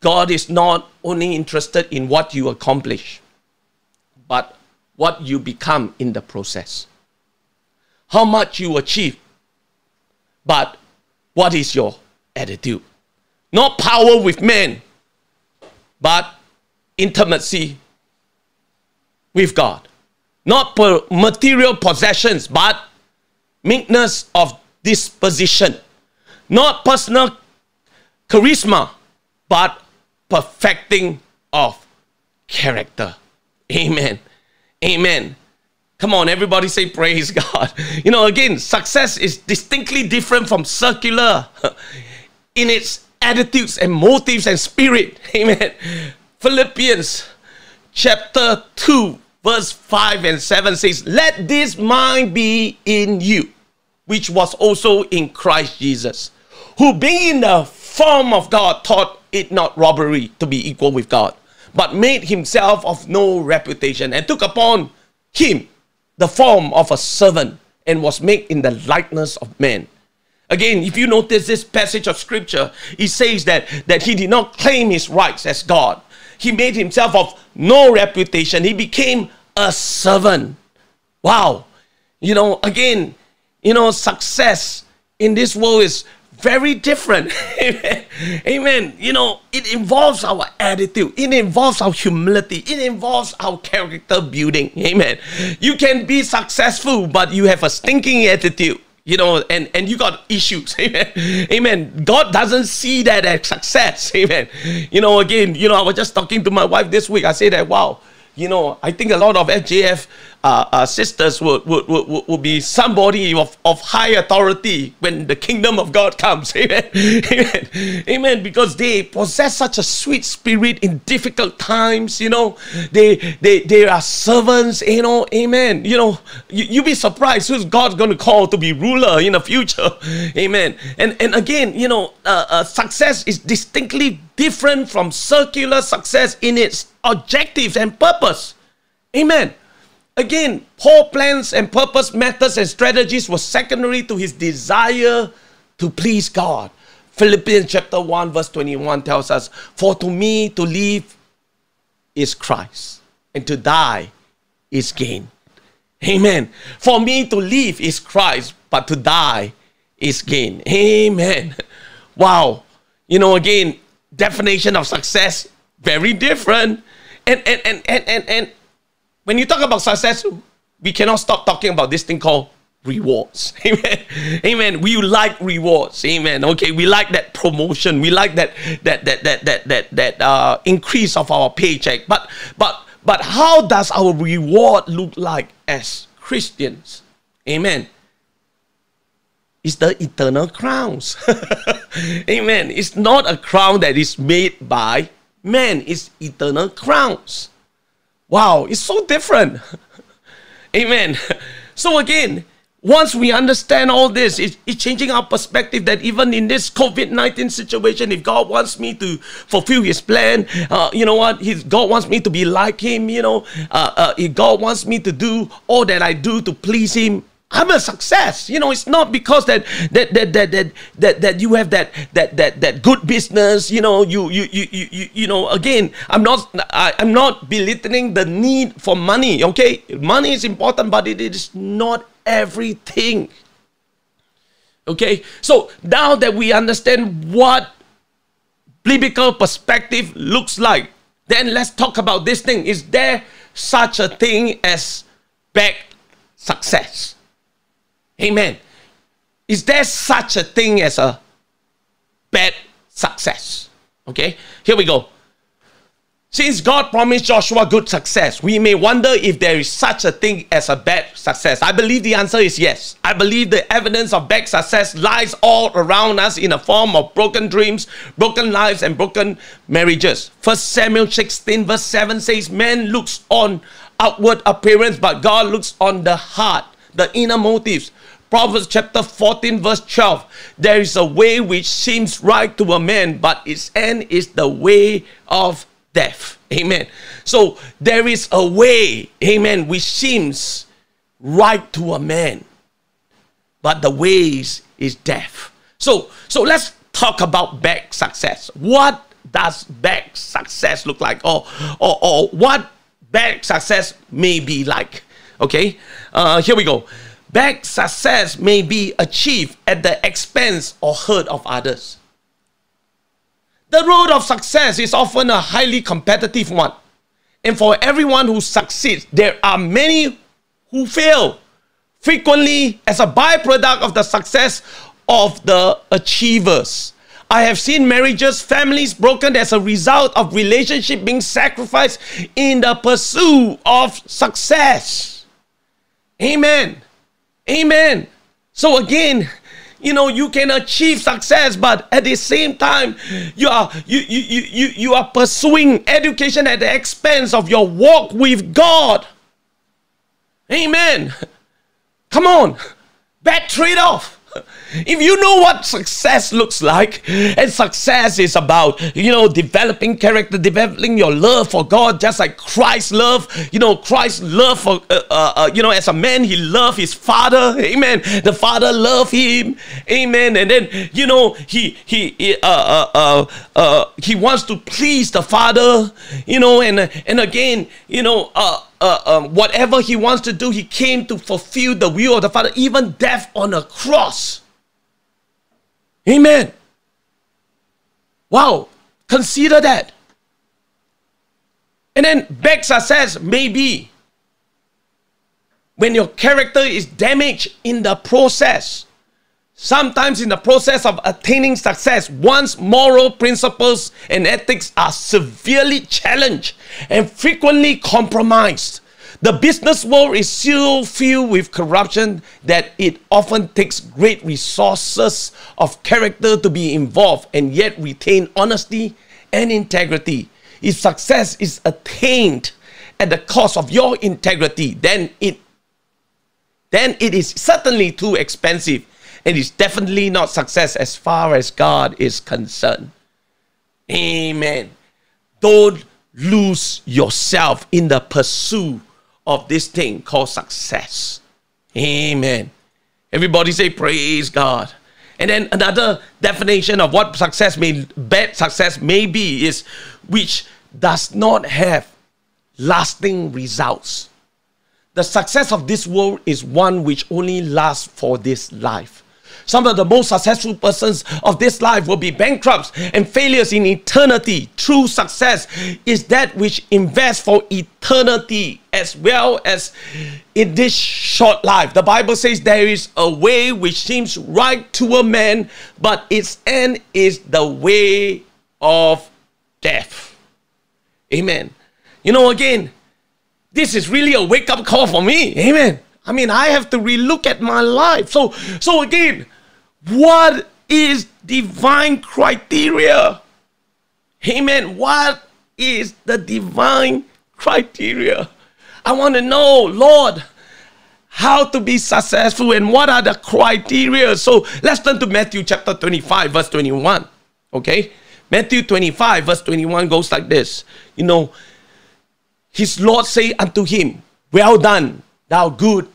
God is not only interested in what you accomplish, but what you become in the process. How much you achieve, but what is your attitude? Not power with men, but intimacy with God. Not material possessions, but meekness of disposition. Not personal charisma, but perfecting of character. Amen. Amen. Come on, everybody say praise God. You know, again, success is distinctly different from circular in its attitudes and motives and spirit. Amen. Philippians chapter 2, verse 5 and 7 says, Let this mind be in you, which was also in Christ Jesus, who being in the form of God thought it not robbery to be equal with God, but made himself of no reputation and took upon him the form of a servant and was made in the likeness of men. Again, if you notice this passage of scripture, it says that, that he did not claim his rights as God. He made himself of no reputation. He became a servant. Wow. You know, again, you know, success in this world is very different. Amen. You know, it involves our attitude, it involves our humility, it involves our character building. Amen. You can be successful, but you have a stinking attitude. You know, and, and you got issues. Amen. Amen. God doesn't see that as success. Amen. You know, again, you know, I was just talking to my wife this week. I say that, wow, you know, I think a lot of FJF uh, uh, sisters would, would, would, would be somebody of, of high authority when the kingdom of God comes. Amen. Amen. Amen. Because they possess such a sweet spirit in difficult times. You know, they they they are servants. You know, Amen. You know, you, you be surprised who's God going to call to be ruler in the future. Amen. And and again, you know, uh, uh, success is distinctly different from circular success in its objectives and purpose. Amen. Again, Paul plans and purpose, methods and strategies were secondary to his desire to please God. Philippians chapter 1, verse 21 tells us, For to me to live is Christ, and to die is gain. Amen. For me to live is Christ, but to die is gain. Amen. Wow. You know, again, definition of success, very different. And and and and and, and when you talk about success, we cannot stop talking about this thing called rewards. Amen. Amen. We like rewards. Amen. Okay. We like that promotion. We like that that that that that that that uh increase of our paycheck. But but but how does our reward look like as Christians? Amen. It's the eternal crowns. Amen. It's not a crown that is made by man. It's eternal crowns. Wow, it's so different. Amen. So again, once we understand all this, it's, it's, changing our perspective that even in this COVID 19 situation, if God wants me to fulfill His plan, uh, you know what? His, God wants me to be like Him, you know, uh, uh, if God wants me to do all that I do to please Him, I'm a success. You know, it's not because that that that that that that, that you have that that that that good business. You know, you you you you you know. Again, I'm not I, I'm not belittling the need for money. Okay, money is important, but it is not everything. Okay, so now that we understand what biblical perspective looks like, then let's talk about this thing. Is there such a thing as back success? Amen. Is there such a thing as a bad success? Okay, here we go. Since God promised Joshua good success, we may wonder if there is such a thing as a bad success. I believe the answer is yes. I believe the evidence of bad success lies all around us in the form of broken dreams, broken lives, and broken marriages. First Samuel 16, verse 7 says, Man looks on outward appearance, but God looks on the heart, the inner motives. Proverbs chapter 14, verse 12. There is a way which seems right to a man, but its end is the way of death. Amen. So there is a way, amen, which seems right to a man, but the ways is death. So so let's talk about back success. What does back success look like? Or or, or what back success may be like? Okay, uh, here we go. Back success may be achieved at the expense or hurt of others. The road of success is often a highly competitive one. And for everyone who succeeds, there are many who fail. Frequently, as a byproduct of the success of the achievers. I have seen marriages, families broken as a result of relationship being sacrificed in the pursuit of success. Amen. Amen. So again, you know you can achieve success but at the same time you are you you you you, are pursuing education at the expense of your walk with god. Amen. Come on. Bad trade-off if you know what success looks like, and success is about, you know, developing character, developing your love for God, just like Christ love, you know, Christ love for, uh, uh, uh, you know, as a man, he loved his father, amen. The father loved him, amen. And then, you know, he, he, uh, uh, uh, uh, he wants to please the father, you know, and, and again, you know, uh, uh, um, whatever he wants to do, he came to fulfill the will of the Father, even death on a cross. Amen. Wow, consider that. And then Bexa says, maybe when your character is damaged in the process, Sometimes, in the process of attaining success, one's moral principles and ethics are severely challenged and frequently compromised. The business world is so filled with corruption that it often takes great resources of character to be involved and yet retain honesty and integrity. If success is attained at the cost of your integrity, then it then it is certainly too expensive and it's definitely not success as far as God is concerned. Amen. Don't lose yourself in the pursuit of this thing called success. Amen. Everybody say, Praise God. And then another definition of what success may bad success may be is which does not have lasting results. The success of this world is one which only lasts for this life. Some of the most successful persons of this life will be bankrupts and failures in eternity. True success is that which invests for eternity as well as in this short life. The Bible says there is a way which seems right to a man, but its end is the way of death. Amen. You know, again, this is really a wake up call for me. Amen. I mean, I have to relook at my life. So, so again, what is divine criteria? Amen. What is the divine criteria? I want to know, Lord, how to be successful and what are the criteria. So let's turn to Matthew chapter 25, verse 21. Okay? Matthew 25, verse 21 goes like this. You know, his Lord say unto him, Well done, thou good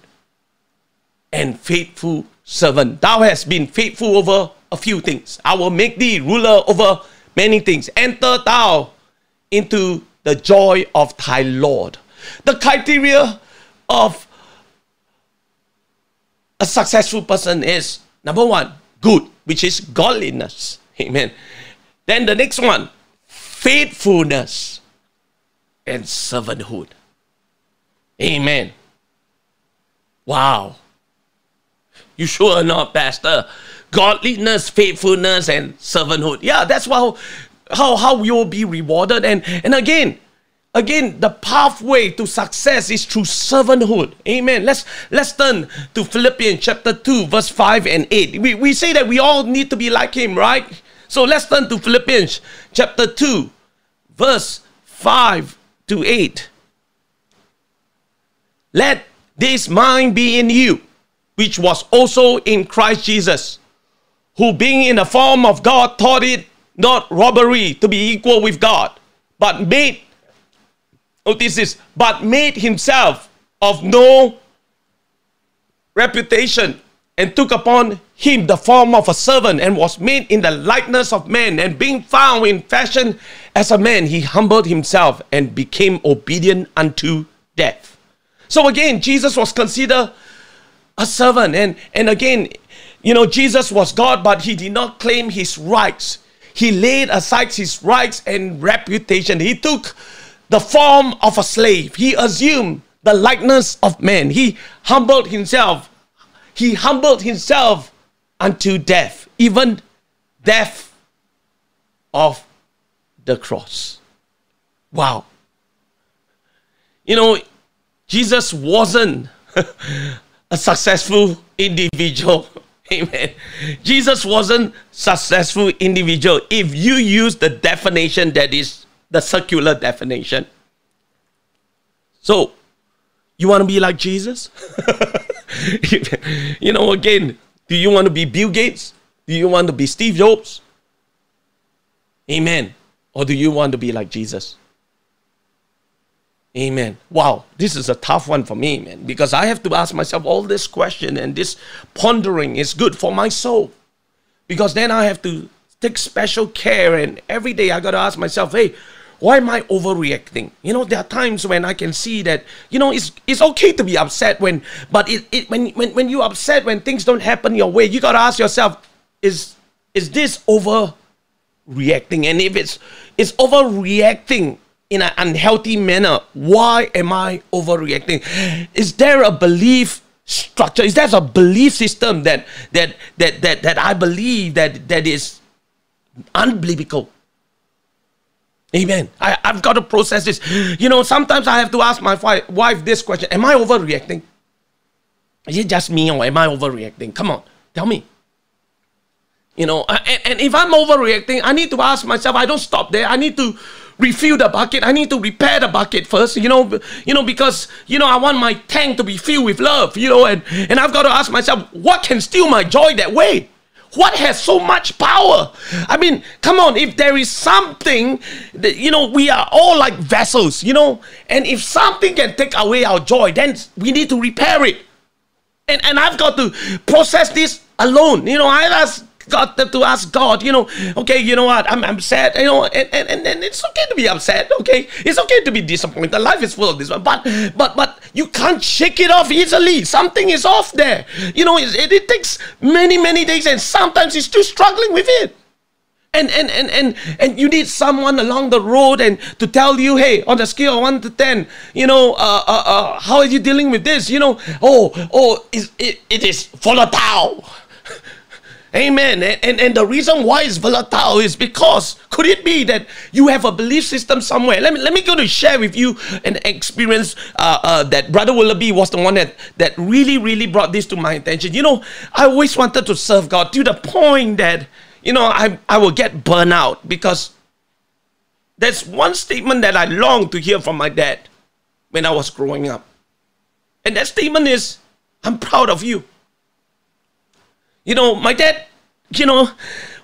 and faithful servant. Thou hast been faithful over a few things. I will make thee ruler over many things. Enter thou into the joy of thy Lord. The criteria of a successful person is number one, good, which is godliness. Amen. Then the next one, faithfulness and servanthood. Amen. Wow. You sure are not, Pastor? Godliness, faithfulness, and servanthood. Yeah, that's how how how you'll be rewarded. And and again, again, the pathway to success is through servanthood. Amen. Let's let's turn to Philippians chapter 2, verse 5 and 8. We, we say that we all need to be like him, right? So let's turn to Philippians chapter 2, verse 5 to 8. Let this mind be in you, which was also in Christ Jesus, who being in the form of God thought it not robbery to be equal with God, but made, notice this, but made himself of no reputation and took upon him the form of a servant and was made in the likeness of men and being found in fashion as a man he humbled himself and became obedient unto death. So again jesus was considered a servant. And, and again, you know, Jesus was God, but he did not claim his rights. He laid aside his rights and reputation. He took the form of a slave. He assumed the likeness of man. He humbled himself. He humbled himself unto death, even death of the cross. Wow. You know, Jesus wasn't a successful individual. Amen. Jesus wasn't successful individual if you use the definition that is the circular definition. So, you want to be like Jesus? you know, again, do you want to be Bill Gates? Do you want to be Steve Jobs? Amen. Or do you want to be like Jesus? Amen. Wow, this is a tough one for me, man, because I have to ask myself all this question and this pondering is good for my soul. Because then I have to take special care and every day I got to ask myself, hey, why am I overreacting? You know, there are times when I can see that, you know, it's it's okay to be upset when but it, it when when when you upset when things don't happen your way, you got to ask yourself, is is this overreacting? And if it's it's overreacting in an unhealthy manner. Why am I overreacting? Is there a belief structure? Is there a belief system that that that that, that I believe that that is unbiblical? Amen. I, I've got to process this. You know, sometimes I have to ask my wife this question Am I overreacting? Is it just me or am I overreacting? Come on, tell me. You know, and, and if I'm overreacting, I need to ask myself, I don't stop there. I need to refill the bucket. I need to repair the bucket first, you know, you know, because you know I want my tank to be filled with love, you know, and and I've got to ask myself, what can steal my joy that way? What has so much power? I mean, come on, if there is something that, you know, we are all like vessels, you know, and if something can take away our joy, then we need to repair it. And, and I've got to process this alone. You know, I ask got them to ask God, you know, okay, you know what, I'm, I'm sad, you know, and, and, and it's okay to be upset, okay? It's okay to be disappointed. Life is full of this, but but but you can't shake it off easily. Something is off there. You know, it, it takes many, many days, and sometimes you're still struggling with it and and and and and you need someone along the road and to tell you hey on the scale of 1 to 10 you know uh, uh, uh, how are you dealing with this you know oh oh is it, it is volatile Amen. And, and, and the reason why it's volatile is because could it be that you have a belief system somewhere? Let me let me go to share with you an experience uh, uh, that Brother Willoughby was the one that, that really, really brought this to my attention. You know, I always wanted to serve God to the point that you know, I, I will get burnt out because there's one statement that I long to hear from my dad when I was growing up. And that statement is, I'm proud of you. You know, my dad, you know,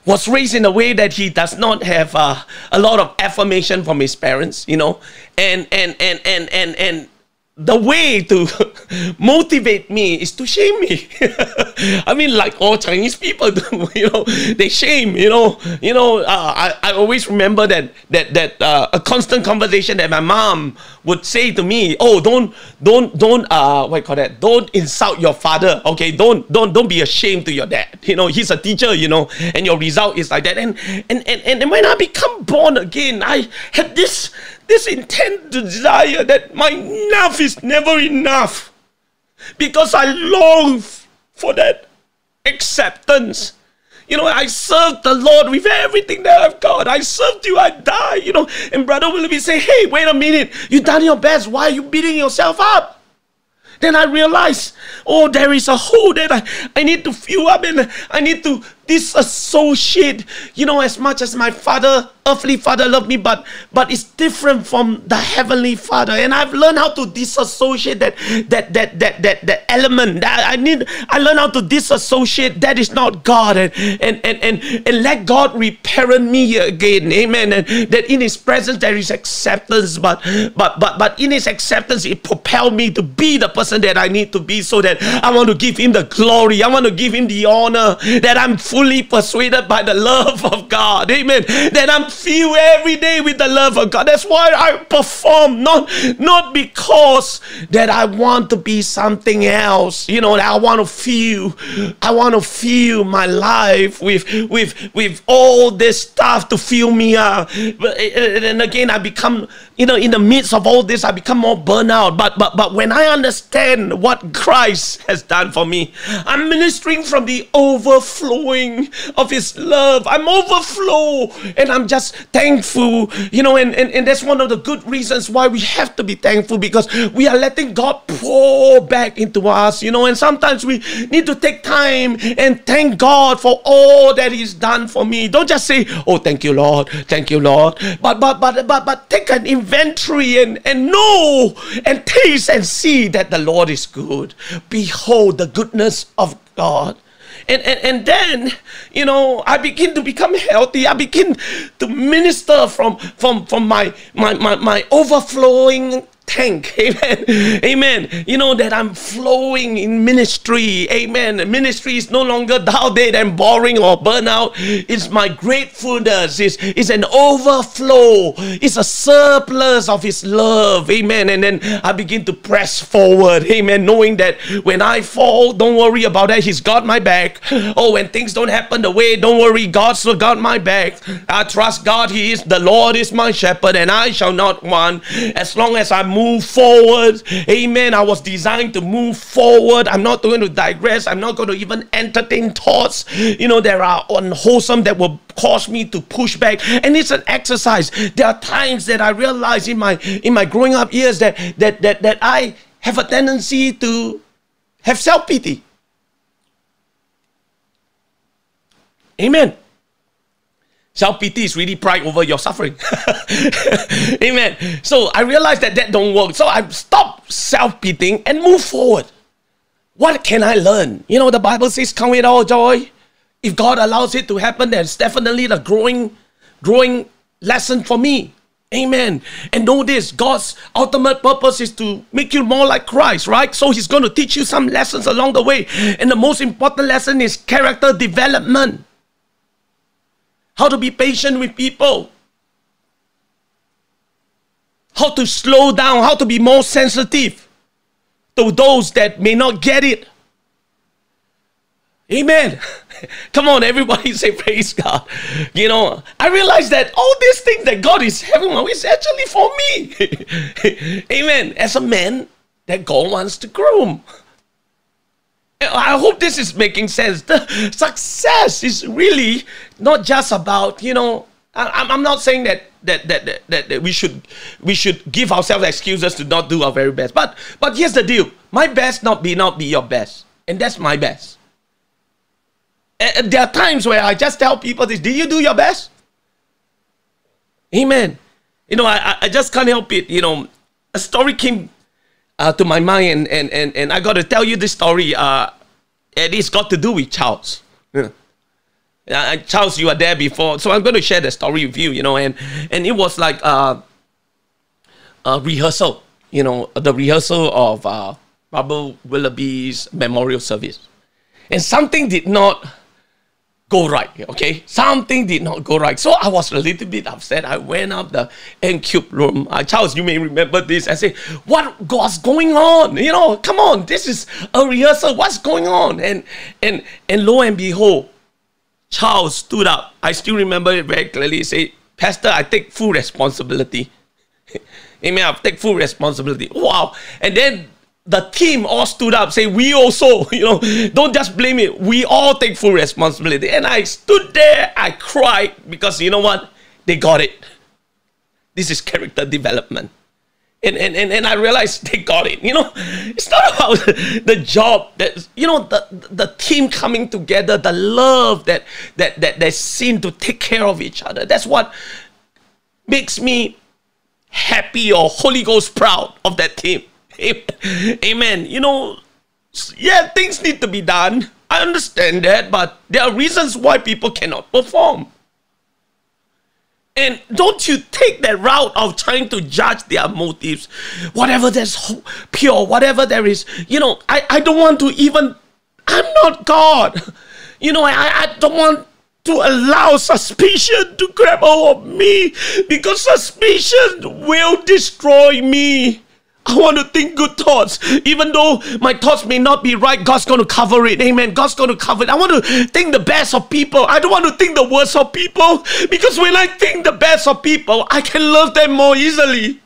was raised in a way that he does not have uh, a lot of affirmation from his parents, you know, and and and and and and the way to motivate me is to shame me. I mean, like all Chinese people do, you know, they shame, you know, you know. Uh, I, I always remember that that that uh, a constant conversation that my mom would say to me, "Oh, don't don't don't uh what call that? Don't insult your father, okay? Don't don't don't be ashamed to your dad. You know, he's a teacher, you know, and your result is like that. And and and and when I become born again, I had this this intense desire that my enough is never enough because I long for that acceptance. You know, I served the Lord with everything that I've got. I served you, I die, you know. And Brother Willoughby say, hey, wait a minute. You've done your best. Why are you beating yourself up? Then I realized, oh, there is a hole that I, I need to fill up and I need to disassociate. You know, as much as my father earthly father loved me, but but it's different from the heavenly father. And I've learned how to disassociate that that that that that, that element. That I need I learned how to disassociate that is not God and and and and, and let God reparent me again. Amen. And that in his presence there is acceptance, but but but but in his acceptance it propelled me to be the person that I need to be so that I want to give him the glory. I want to give him the honor that I'm fully persuaded by the love of God. Amen. That I'm feel every day with the love of God. That's why I perform, not not because that I want to be something else. You know, I want to feel, I want to feel my life with with with all this stuff to fill me up. And eh, eh, again, I become, you know, in the midst of all this, I become more burnout. But but but when I understand what Christ has done for me, I'm ministering from the overflowing of His love. I'm overflow, and I'm just just thankful, you know, and, and, and that's one of the good reasons why we have to be thankful because we are letting God pour back into us, you know, and sometimes we need to take time and thank God for all that He's done for me. Don't just say, Oh, thank you, Lord, thank you, Lord. But but but but but take an inventory and, and know and taste and see that the Lord is good. Behold the goodness of God and, and, and then you know i begin to become healthy. I begin to minister from from from my my my, my overflowing tank. Amen. Amen. You know that I'm flowing in ministry. Amen. Ministry is no longer dead, and boring or burnout. It's my gratefulness. It's, it's an overflow. It's a surplus of His love. Amen. And then I begin to press forward. Amen. Knowing that when I fall, don't worry about that. He's got my back. Oh, when things don't happen the way, don't worry. God's still got my back. I trust God. He is the Lord is my shepherd, and I shall not want. As long as I move move forward. Amen. I was designed to move forward. I'm not going to digress. I'm not going to even entertain thoughts, you know, there are unwholesome that will cause me to push back. And it's an exercise. There are times that I realize in my in my growing up years that that that that I have a tendency to have self-pity. Amen. Self pity is really pride over your suffering. Amen. So I realized that that don't work. So I stopped self pitying and move forward. What can I learn? You know, the Bible says, "Count it all joy." If God allows it to happen, that's definitely the growing, growing lesson for me. Amen. And know this God's ultimate purpose is to make you more like Christ, right? So He's going to teach you some lessons along the way. And the most important lesson is character development. How to be patient with people, how to slow down, how to be more sensitive to those that may not get it. Amen. Come on, everybody say praise God. You know, I realize that all these things that God is having is actually for me. Amen. As a man that God wants to groom. I hope this is making sense. The success is really not just about, you know, I, am not saying that that, that that, that we should we should give ourselves excuses to not do our very best. But but here's the deal. My best not be not be your best. And that's my best. And there are times where I just tell people this, did you do your best? Amen. You know, I, I just can't help it. You know, a story came uh, to my mind, and, and, and, and I got to tell you this story. Uh, and it's got to do with Charles. Yeah. Uh, Charles, you were there before, so I'm going to share the story with you. You know, and and it was like uh, a rehearsal. You know, the rehearsal of uh, Robert Willoughby's memorial service, and something did not go right. Okay, something did not go right. So I was a little bit upset. I went up the N cube room. Uh, Charles, you may remember this. I said, "What was going on? You know, come on, this is a rehearsal. What's going on?" And and and lo and behold, Charles stood up. I still remember it very clearly. He said, "Pastor, I take full responsibility." Amen. I take full responsibility. Wow. And then the team all stood up, say, we also, you know, don't just blame it. We all take full responsibility. And I stood there, I cried because you know what? They got it. This is character development. And, and, and, and I realized they got it. You know, it's not about the job that you know the the team coming together, the love that that that they seem to take care of each other. That's what makes me happy or Holy Ghost proud of that team. Amen. You know, yeah, things need to be done. I understand that, but there are reasons why people cannot perform. And don't you take that route of trying to judge their motives, whatever that's pure, whatever there is. You know, I, I don't want to even, I'm not God. You know, I, I don't want to allow suspicion to grab hold of me because suspicion will destroy me. I want to think good thoughts. Even though my thoughts may not be right, God's going to cover it. Amen. God's going to cover it. I want to think the best of people. I don't want to think the worst of people because when I think the best of people, I can love them more easily.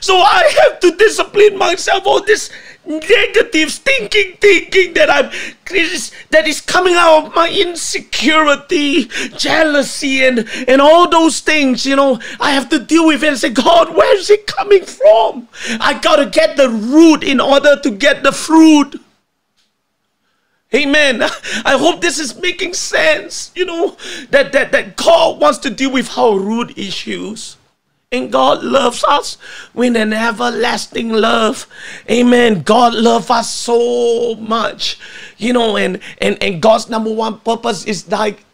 So I have to discipline myself. All this negative thinking, thinking that I'm that is coming out of my insecurity, jealousy, and and all those things. You know, I have to deal with it and say, God, where is it coming from? I gotta get the root in order to get the fruit. Amen. I hope this is making sense. You know, that, that, that God wants to deal with our root issues. And God loves us with an everlasting love. Amen. God loves us so much. You know, and, and, and God's number one purpose is like,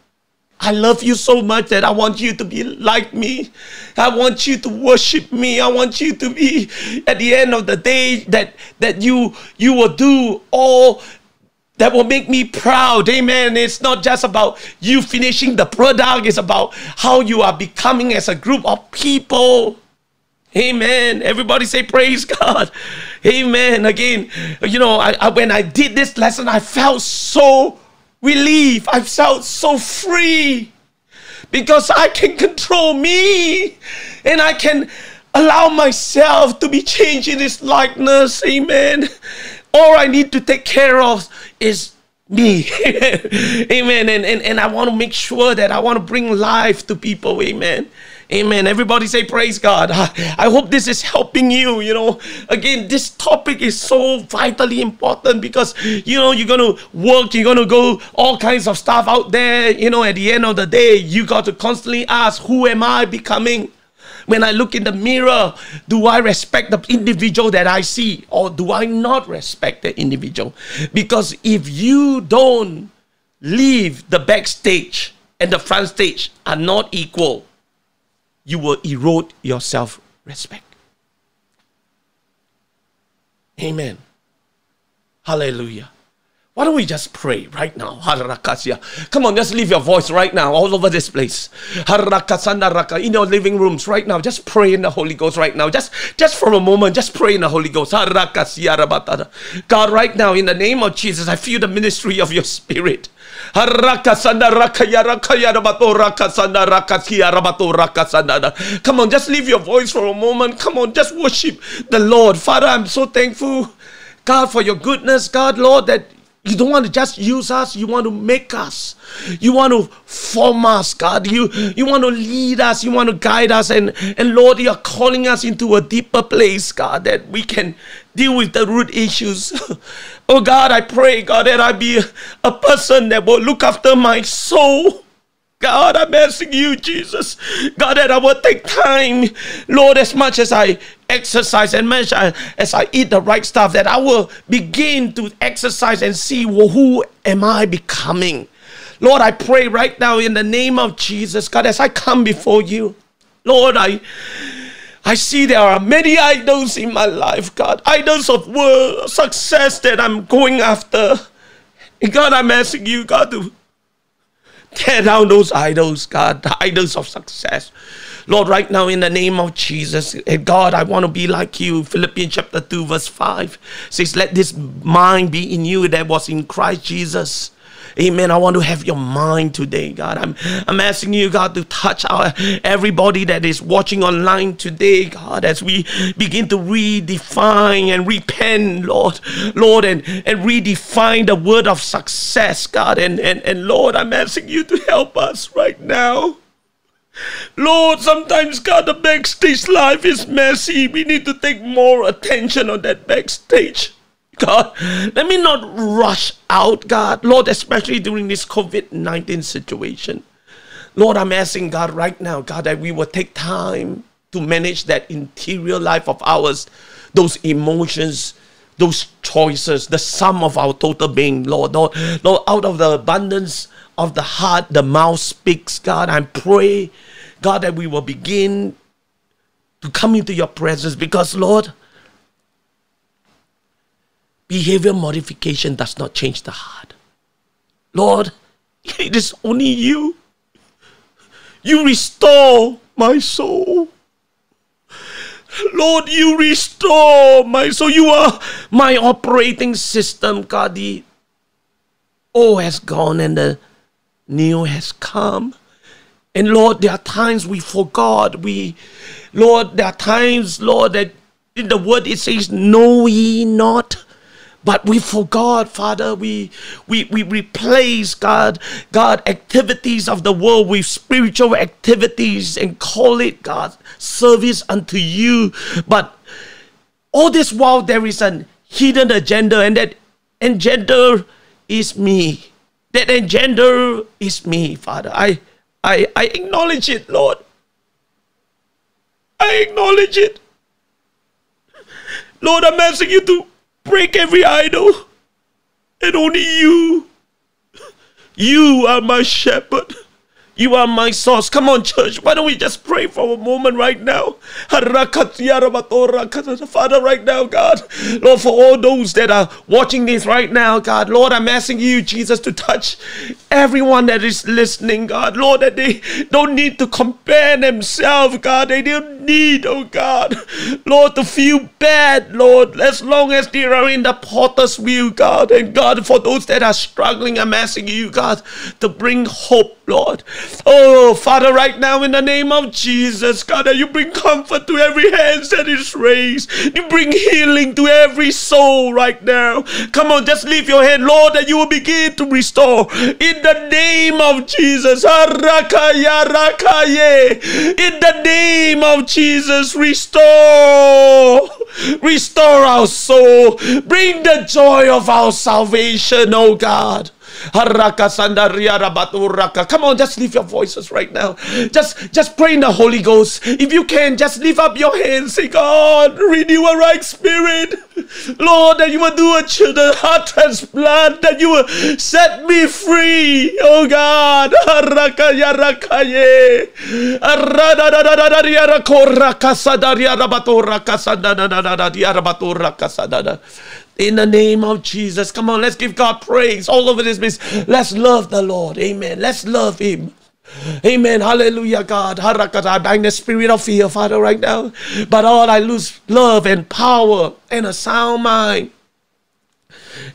I love you so much that I want you to be like me. I want you to worship me. I want you to be at the end of the day that that you you will do all that will make me proud. Amen. It's not just about you finishing the product, it's about how you are becoming as a group of people. Amen. Everybody say praise God. Amen. Again, you know, I, I, when I did this lesson, I felt so relieved. I felt so free because I can control me and I can allow myself to be changed in His likeness. Amen. All I need to take care of is me. Amen. And, and, and I want to make sure that I want to bring life to people. Amen. Amen. Everybody say praise God. I hope this is helping you. You know, again, this topic is so vitally important because, you know, you're to work, you're to go all kinds of stuff out there. You know, at the end of the day, you got to constantly ask, who am I becoming? When I look in the mirror, do I respect the individual that I see or do I not respect the individual? Because if you don't leave the backstage and the front stage are not equal, you will erode your self respect. Amen. Hallelujah. Why don't we just pray right now? Come on, just leave your voice right now all over this place. In your living rooms right now, just pray in the Holy Ghost right now. Just, just for a moment, just pray in the Holy Ghost. God, right now, in the name of Jesus, I feel the ministry of your spirit. Come on, just leave your voice for a moment. Come on, just worship the Lord. Father, I'm so thankful, God, for your goodness, God, Lord, that you don't want to just use us, you want to make us. You want to form us, God. You you want to lead us, you want to guide us, and, and Lord, you are calling us into a deeper place, God, that we can deal with the root issues. oh God, I pray, God, that I be a person that will look after my soul. God, I'm asking you, Jesus, God, that I will take time, Lord, as much as I exercise and much as I eat the right stuff, that I will begin to exercise and see well, who am I becoming. Lord, I pray right now in the name of Jesus, God, as I come before you, Lord, I I see there are many idols in my life, God, idols of world, success that I'm going after. And God, I'm asking you, God, to Tear down those idols, God, the idols of success. Lord, right now in the name of Jesus, eh, God, I want to be like you. Philippians chapter 2, verse 5 says, Let this mind be in you that was in Christ Jesus. Amen. I want to have your mind today, God. I'm I'm asking you, God, to touch our everybody that is watching online today, God, as we begin to redefine and repent, Lord, Lord, and, and redefine the word of success, God. And, and, and Lord, I'm asking you to help us right now. Lord, sometimes, God, the backstage life is messy. We need to take more attention on that backstage. God, let me not rush out, God. Lord, especially during this COVID 19 situation. Lord, I'm asking God right now, God, that we will take time to manage that interior life of ours, those emotions, those choices, the sum of our total being, Lord. Lord, Lord out of the abundance of the heart, the mouth speaks, God. I pray, God, that we will begin to come into your presence because, Lord, behavior modification does not change the heart. Lord, it is only you. You restore my soul. Lord, you restore my soul. You are my operating system, God. The old has gone and the new has come. And Lord, there are times we forgot. We, Lord, there are times, Lord, that in the word it says, Know ye not but we forgot, Father. We we we replace God, God activities of the world with spiritual activities and call it God service unto you. But all this while there is an hidden agenda, and that agenda is me. That agenda is me, Father. I I I acknowledge it, Lord. I acknowledge it. Lord, I'm asking you to break every idol. And only you, you are my shepherd. You are my source. Come on, church. Why don't we just pray for a moment right now? Father, right now, God. Lord, for all those that are watching this right now, God. Lord, I'm asking you, Jesus, to touch everyone that is listening, God. Lord, that they don't need to compare themselves, God. They don't need, oh God. Lord, to feel bad, Lord, as long as they are in the potter's wheel, God. And God, for those that are struggling, I'm asking you, God, to bring hope, Lord. Oh, Father, right now in the name of Jesus, God, that you bring comfort to every hand that is raised. You bring healing to every soul right now. Come on, just leave your hand, Lord, that you will begin to restore in the name of Jesus. In the name of Jesus, restore. Restore our soul. Bring the joy of our salvation, oh God. Come on, just lift your voices right now. Just just pray in the Holy Ghost. If you can, just lift up your hands. Say, God, renew a right spirit. Lord, that you will do a children heart transplant, that you will set me free. Oh God. In the name of Jesus. Come on, let's give God praise all over this place. Let's love the Lord. Amen. Let's love Him. Amen. Hallelujah, God. I bind the spirit of fear, Father, right now. But all I lose love and power and a sound mind.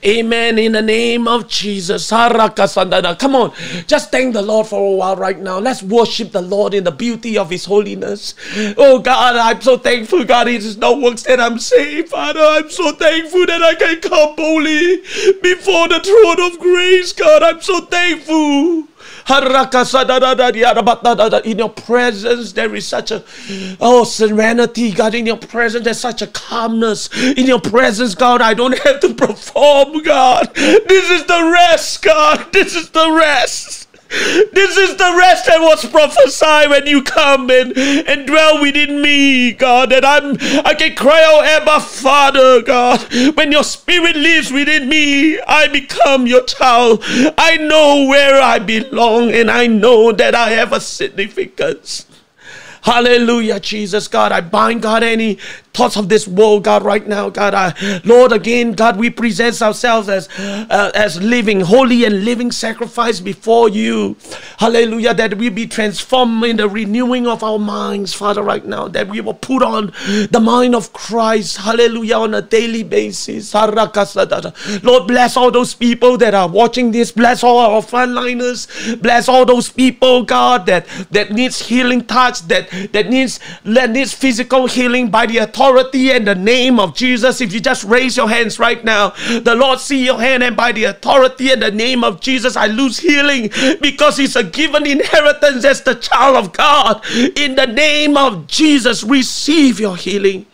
Amen. In the name of Jesus. Come on. Just thank the Lord for a while right now. Let's worship the Lord in the beauty of His holiness. Oh God, I'm so thankful, God. It is no works that I'm saved, Father. I'm so thankful that I can come boldly before the throne of grace, God. I'm so thankful. In your presence, there is such a oh serenity, God. In your presence, there's such a calmness. In your presence, God, I don't have to perform, God. This is the rest, God. This is the rest. This is the rest that was prophesied when you come and, and dwell within me, God. That I'm I can cry out, Abba, Father, God. When your spirit lives within me, I become your child. I know where I belong and I know that I have a significance. Hallelujah, Jesus, God. I bind, God, any thoughts of this world, God, right now, God. I, Lord, again, God, we present ourselves as uh, as living, holy and living sacrifice before you. Hallelujah, that we be transformed in the renewing of our minds, Father, right now, that we will put on the mind of Christ, hallelujah, on a daily basis. Lord, bless all those people that are watching this, bless all our frontliners, bless all those people, God, that, that needs healing touch, that, that needs that needs physical healing by the authority authority and the name of Jesus. If you just raise your hands right now, the Lord see your hand, and by the authority and the name of Jesus, I lose healing because it's a given inheritance as the child of God. In the name of Jesus, receive your healing.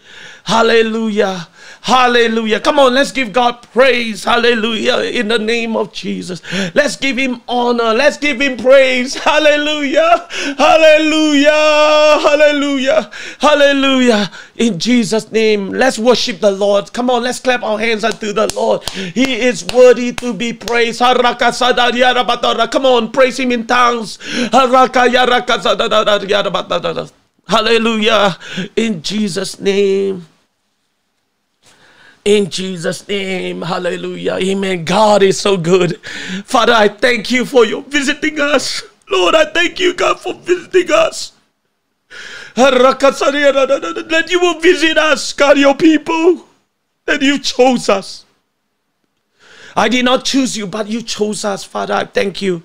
Hallelujah. Hallelujah. Come on, let's give God praise. Hallelujah. In the name of Jesus. Let's give him honor. Let's give him praise. Hallelujah. Hallelujah. Hallelujah. Hallelujah. In Jesus' name, let's worship the Lord. Come on, let's clap our hands unto the Lord. He is worthy to be praised. Come on, praise him in tongues. Hallelujah. In Jesus' name. In Jesus' name, hallelujah. Amen. God is so good. Father, I thank you for your visiting us. Lord, I thank you, God, for visiting us. That you will visit us, God, your people. That you chose us. I did not choose you, but you chose us, Father. I thank you.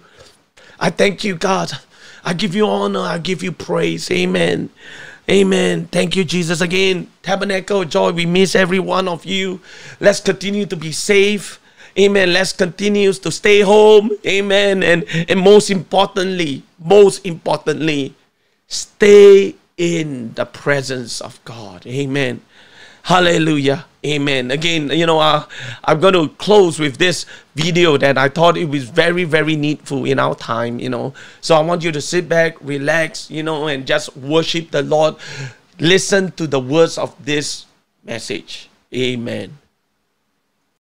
I thank you, God. I give you honor. I give you praise. Amen. Amen. Thank you, Jesus. Again, Tabernacle Joy, we miss every one of you. Let's continue to be safe. Amen. Let's continue to stay home. Amen. And, and most importantly, most importantly, stay in the presence of God. Amen. Hallelujah. Amen. Again, you know, uh, I'm going to close with this video that I thought it was very, very needful in our time, you know. So I want you to sit back, relax, you know, and just worship the Lord. Listen to the words of this message. Amen.